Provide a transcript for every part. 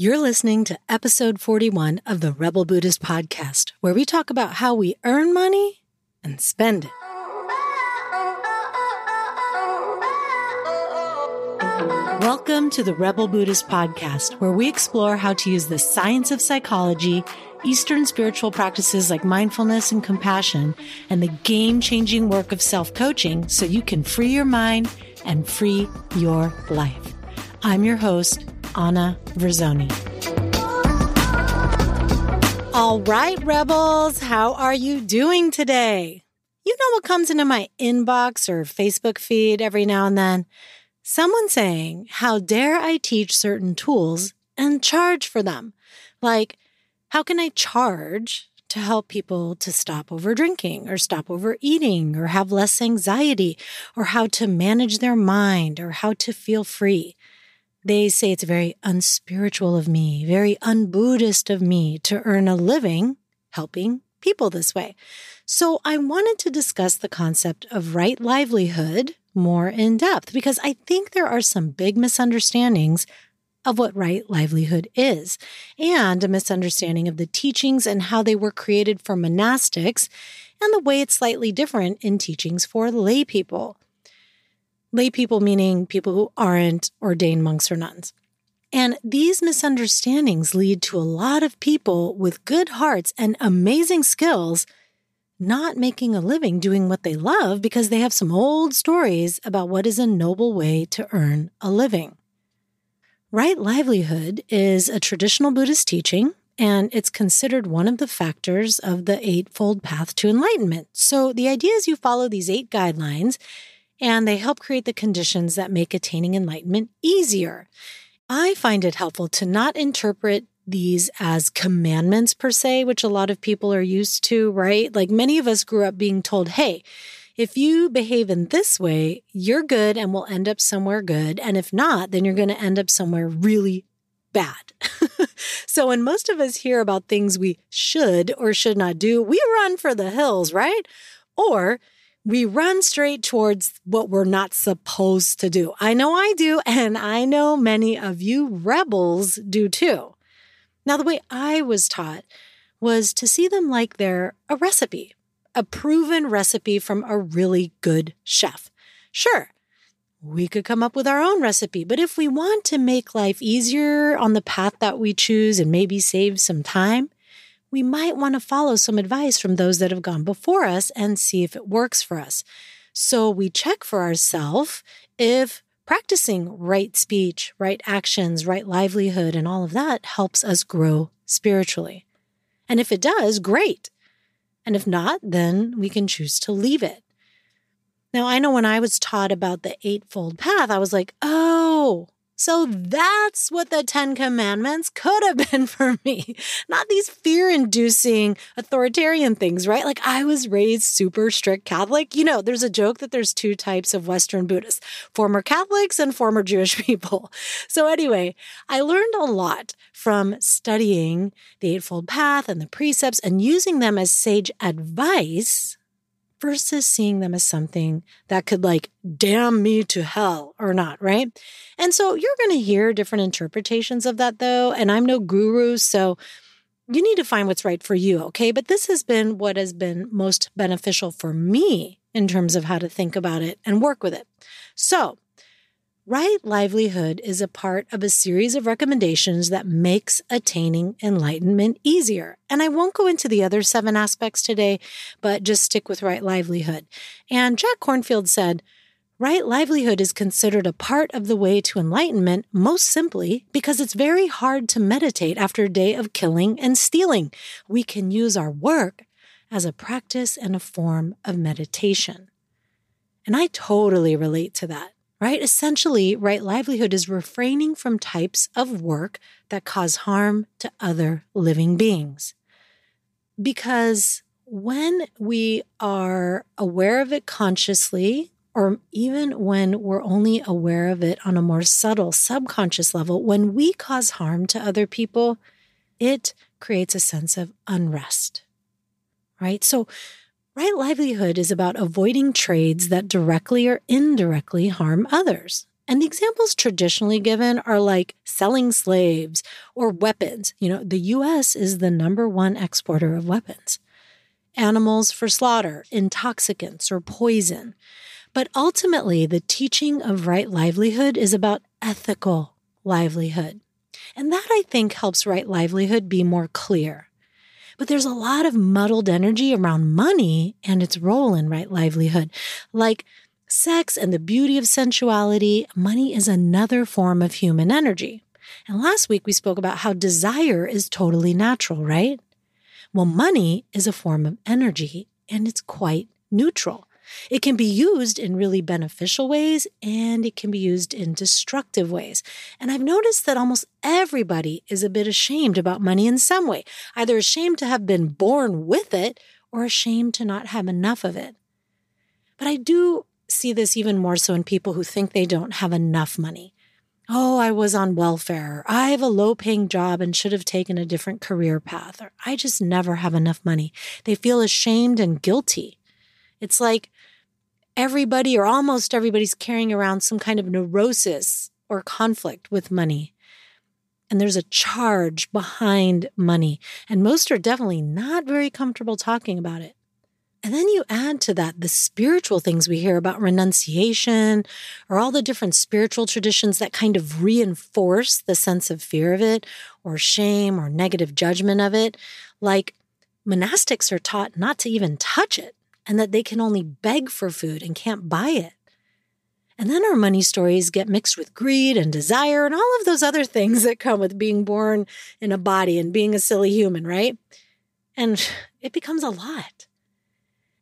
You're listening to episode 41 of the Rebel Buddhist podcast, where we talk about how we earn money and spend it. Welcome to the Rebel Buddhist podcast, where we explore how to use the science of psychology, Eastern spiritual practices like mindfulness and compassion, and the game changing work of self coaching so you can free your mind and free your life. I'm your host, Ana Verzone. All right, rebels, how are you doing today? You know what comes into my inbox or Facebook feed every now and then? Someone saying, How dare I teach certain tools and charge for them? Like, how can I charge to help people to stop over drinking or stop overeating or have less anxiety or how to manage their mind or how to feel free? They say it's very unspiritual of me, very unbuddhist of me to earn a living helping people this way. So I wanted to discuss the concept of right livelihood more in depth because I think there are some big misunderstandings of what right livelihood is and a misunderstanding of the teachings and how they were created for monastics and the way it's slightly different in teachings for lay people. Lay people meaning people who aren't ordained monks or nuns. And these misunderstandings lead to a lot of people with good hearts and amazing skills not making a living doing what they love because they have some old stories about what is a noble way to earn a living. Right livelihood is a traditional Buddhist teaching, and it's considered one of the factors of the Eightfold Path to Enlightenment. So the idea is you follow these eight guidelines, and they help create the conditions that make attaining enlightenment easier. I find it helpful to not interpret these as commandments per se, which a lot of people are used to, right? Like many of us grew up being told, hey, if you behave in this way, you're good and will end up somewhere good. And if not, then you're going to end up somewhere really bad. so when most of us hear about things we should or should not do, we run for the hills, right? Or we run straight towards what we're not supposed to do. I know I do, and I know many of you rebels do too. Now, the way I was taught was to see them like they're a recipe a proven recipe from a really good chef. Sure, we could come up with our own recipe, but if we want to make life easier on the path that we choose and maybe save some time, we might want to follow some advice from those that have gone before us and see if it works for us. So we check for ourselves if practicing right speech, right actions, right livelihood, and all of that helps us grow spiritually. And if it does, great. And if not, then we can choose to leave it. Now, I know when I was taught about the Eightfold Path, I was like, oh, so that's what the Ten Commandments could have been for me. Not these fear inducing authoritarian things, right? Like I was raised super strict Catholic. You know, there's a joke that there's two types of Western Buddhists former Catholics and former Jewish people. So, anyway, I learned a lot from studying the Eightfold Path and the precepts and using them as sage advice versus seeing them as something that could like damn me to hell or not, right? And so you're going to hear different interpretations of that though. And I'm no guru. So you need to find what's right for you. Okay. But this has been what has been most beneficial for me in terms of how to think about it and work with it. So Right livelihood is a part of a series of recommendations that makes attaining enlightenment easier. And I won't go into the other seven aspects today, but just stick with right livelihood. And Jack Kornfield said, Right livelihood is considered a part of the way to enlightenment, most simply because it's very hard to meditate after a day of killing and stealing. We can use our work as a practice and a form of meditation. And I totally relate to that right? Essentially, right livelihood is refraining from types of work that cause harm to other living beings. Because when we are aware of it consciously, or even when we're only aware of it on a more subtle subconscious level, when we cause harm to other people, it creates a sense of unrest, right? So Right livelihood is about avoiding trades that directly or indirectly harm others. And the examples traditionally given are like selling slaves or weapons. You know, the US is the number one exporter of weapons, animals for slaughter, intoxicants, or poison. But ultimately, the teaching of right livelihood is about ethical livelihood. And that I think helps right livelihood be more clear. But there's a lot of muddled energy around money and its role in right livelihood. Like sex and the beauty of sensuality, money is another form of human energy. And last week we spoke about how desire is totally natural, right? Well, money is a form of energy and it's quite neutral. It can be used in really beneficial ways and it can be used in destructive ways. And I've noticed that almost everybody is a bit ashamed about money in some way, either ashamed to have been born with it or ashamed to not have enough of it. But I do see this even more so in people who think they don't have enough money. Oh, I was on welfare. I have a low paying job and should have taken a different career path. Or I just never have enough money. They feel ashamed and guilty. It's like everybody or almost everybody's carrying around some kind of neurosis or conflict with money. And there's a charge behind money. And most are definitely not very comfortable talking about it. And then you add to that the spiritual things we hear about renunciation or all the different spiritual traditions that kind of reinforce the sense of fear of it or shame or negative judgment of it. Like monastics are taught not to even touch it and that they can only beg for food and can't buy it. And then our money stories get mixed with greed and desire and all of those other things that come with being born in a body and being a silly human, right? And it becomes a lot.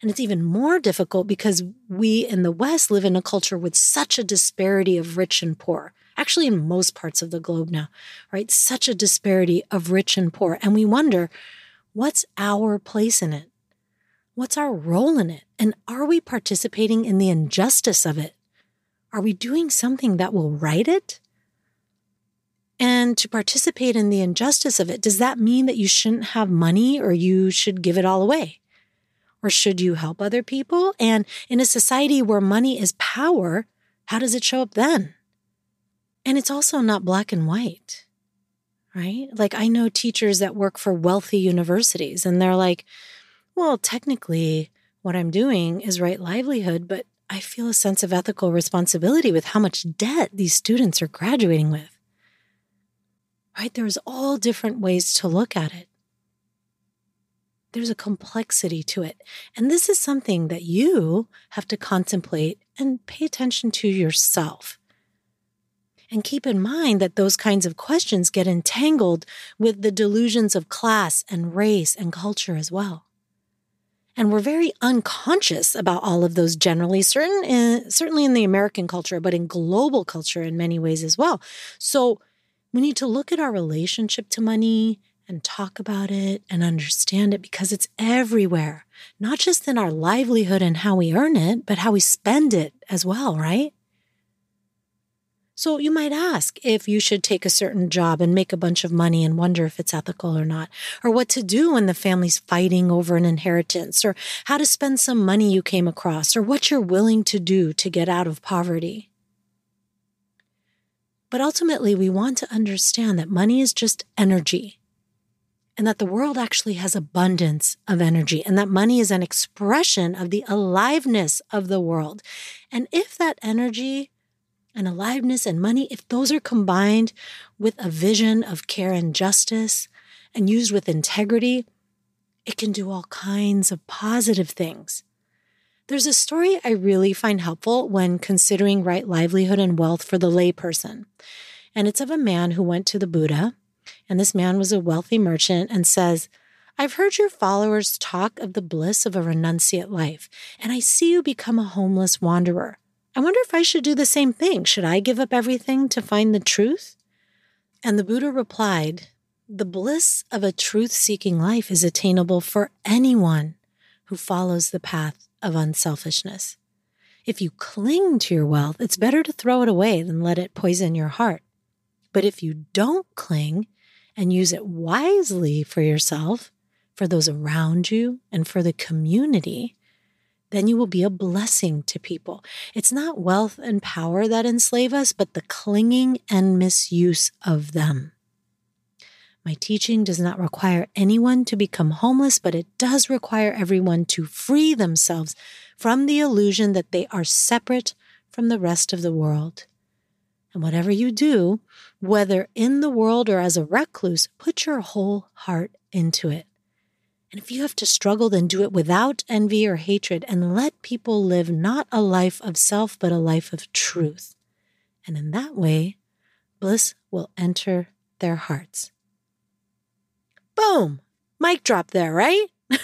And it's even more difficult because we in the West live in a culture with such a disparity of rich and poor. Actually, in most parts of the globe now, right? Such a disparity of rich and poor. And we wonder, what's our place in it? What's our role in it? And are we participating in the injustice of it? Are we doing something that will right it? And to participate in the injustice of it, does that mean that you shouldn't have money or you should give it all away? Or should you help other people? And in a society where money is power, how does it show up then? And it's also not black and white, right? Like I know teachers that work for wealthy universities and they're like, well, technically, what I'm doing is right livelihood, but I feel a sense of ethical responsibility with how much debt these students are graduating with. Right? There's all different ways to look at it. There's a complexity to it. And this is something that you have to contemplate and pay attention to yourself. And keep in mind that those kinds of questions get entangled with the delusions of class and race and culture as well. And we're very unconscious about all of those generally, certain, in, certainly in the American culture, but in global culture in many ways as well. So we need to look at our relationship to money and talk about it and understand it because it's everywhere, not just in our livelihood and how we earn it, but how we spend it as well, right? So you might ask if you should take a certain job and make a bunch of money and wonder if it's ethical or not, or what to do when the family's fighting over an inheritance, or how to spend some money you came across, or what you're willing to do to get out of poverty. But ultimately, we want to understand that money is just energy and that the world actually has abundance of energy and that money is an expression of the aliveness of the world. And if that energy and aliveness and money, if those are combined with a vision of care and justice and used with integrity, it can do all kinds of positive things. There's a story I really find helpful when considering right livelihood and wealth for the layperson. And it's of a man who went to the Buddha, and this man was a wealthy merchant and says, I've heard your followers talk of the bliss of a renunciate life, and I see you become a homeless wanderer. I wonder if I should do the same thing. Should I give up everything to find the truth? And the Buddha replied, The bliss of a truth seeking life is attainable for anyone who follows the path of unselfishness. If you cling to your wealth, it's better to throw it away than let it poison your heart. But if you don't cling and use it wisely for yourself, for those around you, and for the community, then you will be a blessing to people. It's not wealth and power that enslave us, but the clinging and misuse of them. My teaching does not require anyone to become homeless, but it does require everyone to free themselves from the illusion that they are separate from the rest of the world. And whatever you do, whether in the world or as a recluse, put your whole heart into it. And if you have to struggle, then do it without envy or hatred and let people live not a life of self, but a life of truth. And in that way, bliss will enter their hearts. Boom! Mic drop there, right?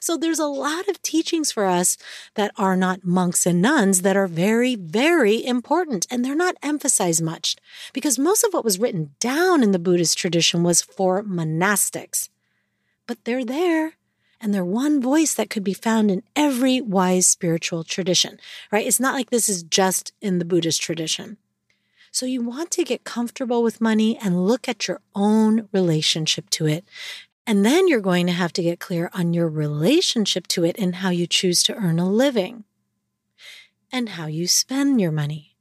so there's a lot of teachings for us that are not monks and nuns that are very, very important. And they're not emphasized much because most of what was written down in the Buddhist tradition was for monastics. But they're there and they're one voice that could be found in every wise spiritual tradition, right? It's not like this is just in the Buddhist tradition. So you want to get comfortable with money and look at your own relationship to it. And then you're going to have to get clear on your relationship to it and how you choose to earn a living and how you spend your money.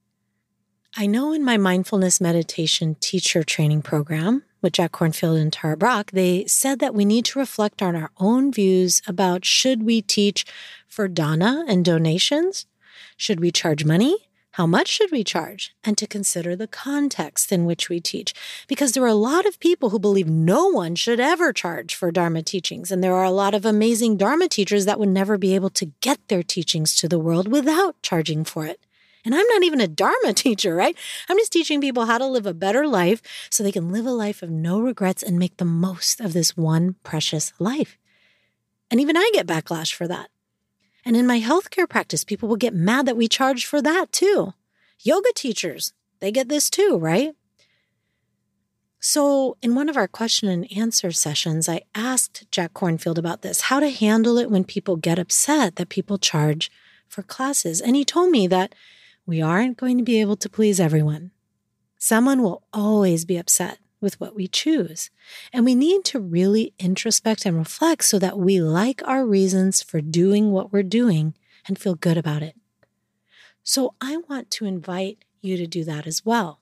I know in my mindfulness meditation teacher training program with Jack Kornfield and Tara Brach, they said that we need to reflect on our own views about should we teach for dana and donations? Should we charge money? How much should we charge? And to consider the context in which we teach. Because there are a lot of people who believe no one should ever charge for Dharma teachings. And there are a lot of amazing Dharma teachers that would never be able to get their teachings to the world without charging for it. And I'm not even a Dharma teacher, right? I'm just teaching people how to live a better life so they can live a life of no regrets and make the most of this one precious life. And even I get backlash for that. And in my healthcare practice, people will get mad that we charge for that too. Yoga teachers, they get this too, right? So, in one of our question and answer sessions, I asked Jack Kornfield about this how to handle it when people get upset that people charge for classes. And he told me that we aren't going to be able to please everyone. Someone will always be upset with what we choose. And we need to really introspect and reflect so that we like our reasons for doing what we're doing and feel good about it. So I want to invite you to do that as well.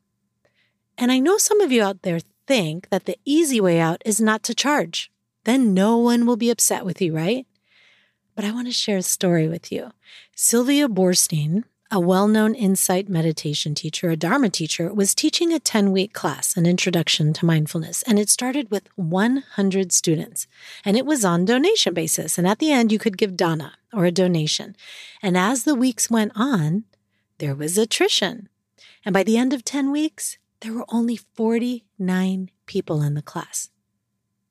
And I know some of you out there think that the easy way out is not to charge. Then no one will be upset with you, right? But I want to share a story with you. Sylvia Boorstein a well known insight meditation teacher, a Dharma teacher, was teaching a 10 week class, an introduction to mindfulness. And it started with 100 students. And it was on donation basis. And at the end, you could give dana or a donation. And as the weeks went on, there was attrition. And by the end of 10 weeks, there were only 49 people in the class.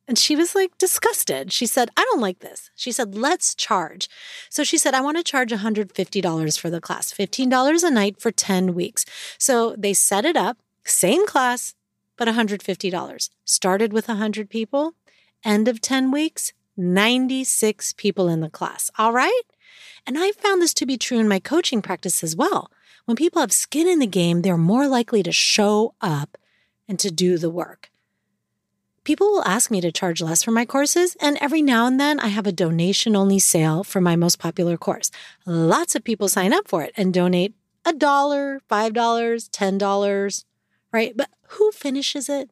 And she was like disgusted. She said, I don't like this. She said, let's charge. So she said, I want to charge $150 for the class, $15 a night for 10 weeks. So they set it up, same class, but $150. Started with 100 people, end of 10 weeks, 96 people in the class. All right. And I found this to be true in my coaching practice as well. When people have skin in the game, they're more likely to show up and to do the work. People will ask me to charge less for my courses, and every now and then I have a donation only sale for my most popular course. Lots of people sign up for it and donate a dollar, five dollars, ten dollars, right? But who finishes it?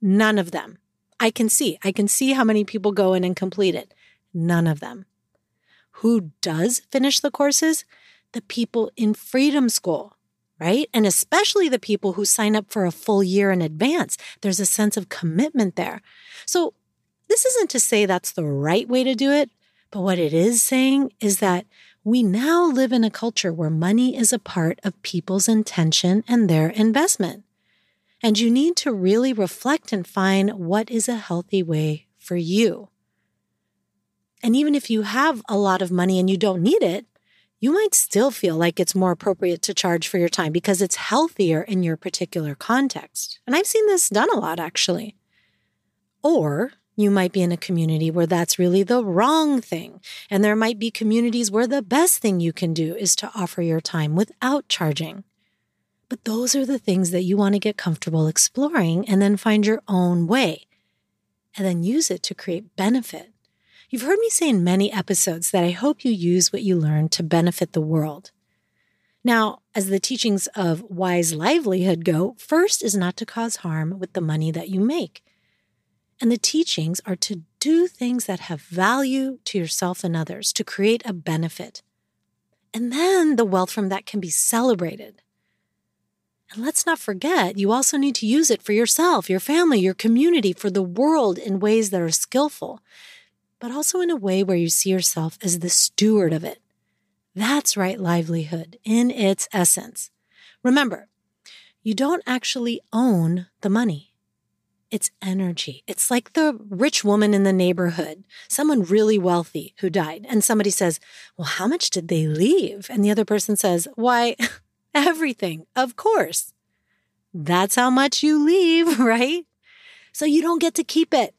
None of them. I can see. I can see how many people go in and complete it. None of them. Who does finish the courses? The people in Freedom School right? And especially the people who sign up for a full year in advance. There's a sense of commitment there. So, this isn't to say that's the right way to do it, but what it is saying is that we now live in a culture where money is a part of people's intention and their investment. And you need to really reflect and find what is a healthy way for you. And even if you have a lot of money and you don't need it, you might still feel like it's more appropriate to charge for your time because it's healthier in your particular context. And I've seen this done a lot actually. Or you might be in a community where that's really the wrong thing. And there might be communities where the best thing you can do is to offer your time without charging. But those are the things that you want to get comfortable exploring and then find your own way and then use it to create benefit You've heard me say in many episodes that I hope you use what you learn to benefit the world. Now, as the teachings of wise livelihood go, first is not to cause harm with the money that you make. And the teachings are to do things that have value to yourself and others, to create a benefit. And then the wealth from that can be celebrated. And let's not forget, you also need to use it for yourself, your family, your community, for the world in ways that are skillful but also in a way where you see yourself as the steward of it. That's right livelihood in its essence. Remember, you don't actually own the money. It's energy. It's like the rich woman in the neighborhood, someone really wealthy who died. And somebody says, Well, how much did they leave? And the other person says, Why, everything, of course. That's how much you leave, right? So you don't get to keep it.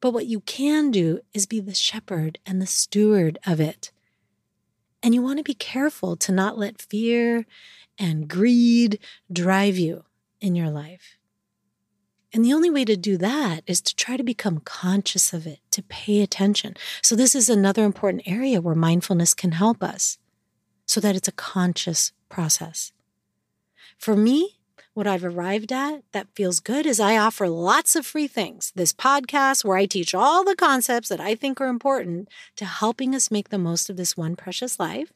But what you can do is be the shepherd and the steward of it. And you want to be careful to not let fear and greed drive you in your life. And the only way to do that is to try to become conscious of it, to pay attention. So, this is another important area where mindfulness can help us so that it's a conscious process. For me, what I've arrived at that feels good is I offer lots of free things. This podcast, where I teach all the concepts that I think are important to helping us make the most of this one precious life.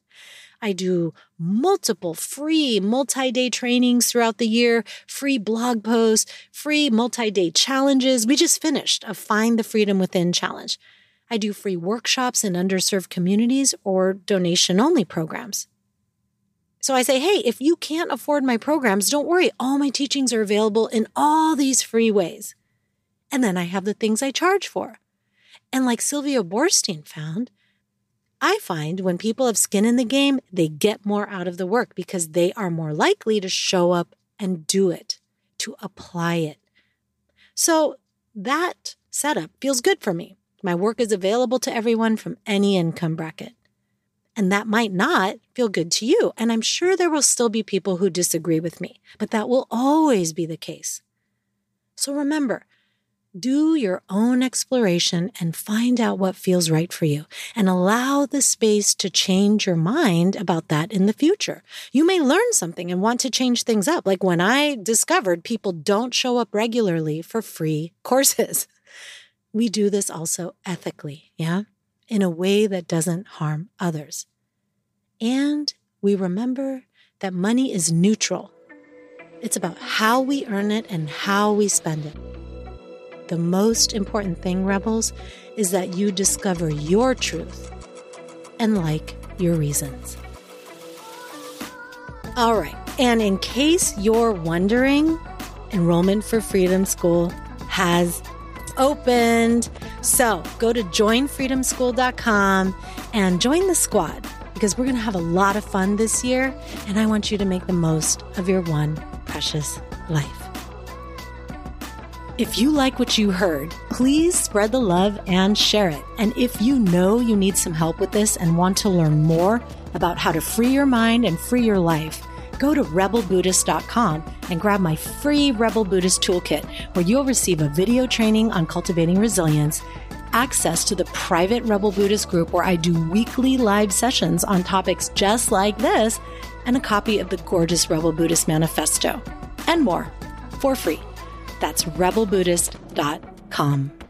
I do multiple free multi day trainings throughout the year, free blog posts, free multi day challenges. We just finished a Find the Freedom Within challenge. I do free workshops in underserved communities or donation only programs. So I say, hey, if you can't afford my programs, don't worry. All my teachings are available in all these free ways. And then I have the things I charge for. And like Sylvia Boorstein found, I find when people have skin in the game, they get more out of the work because they are more likely to show up and do it, to apply it. So that setup feels good for me. My work is available to everyone from any income bracket. And that might not feel good to you. And I'm sure there will still be people who disagree with me, but that will always be the case. So remember, do your own exploration and find out what feels right for you and allow the space to change your mind about that in the future. You may learn something and want to change things up. Like when I discovered people don't show up regularly for free courses. We do this also ethically. Yeah in a way that doesn't harm others. And we remember that money is neutral. It's about how we earn it and how we spend it. The most important thing, rebels, is that you discover your truth and like your reasons. All right. And in case you're wondering, Enrollment for Freedom School has opened. So go to joinfreedomschool.com and join the squad because we're going to have a lot of fun this year. And I want you to make the most of your one precious life. If you like what you heard, please spread the love and share it. And if you know you need some help with this and want to learn more about how to free your mind and free your life, go to rebelbuddhist.com and grab my free Rebel Buddhist Toolkit, where you'll receive a video training on cultivating resilience, access to the private Rebel Buddhist group where I do weekly live sessions on topics just like this, and a copy of the gorgeous Rebel Buddhist Manifesto, and more for free. That's rebelbuddhist.com.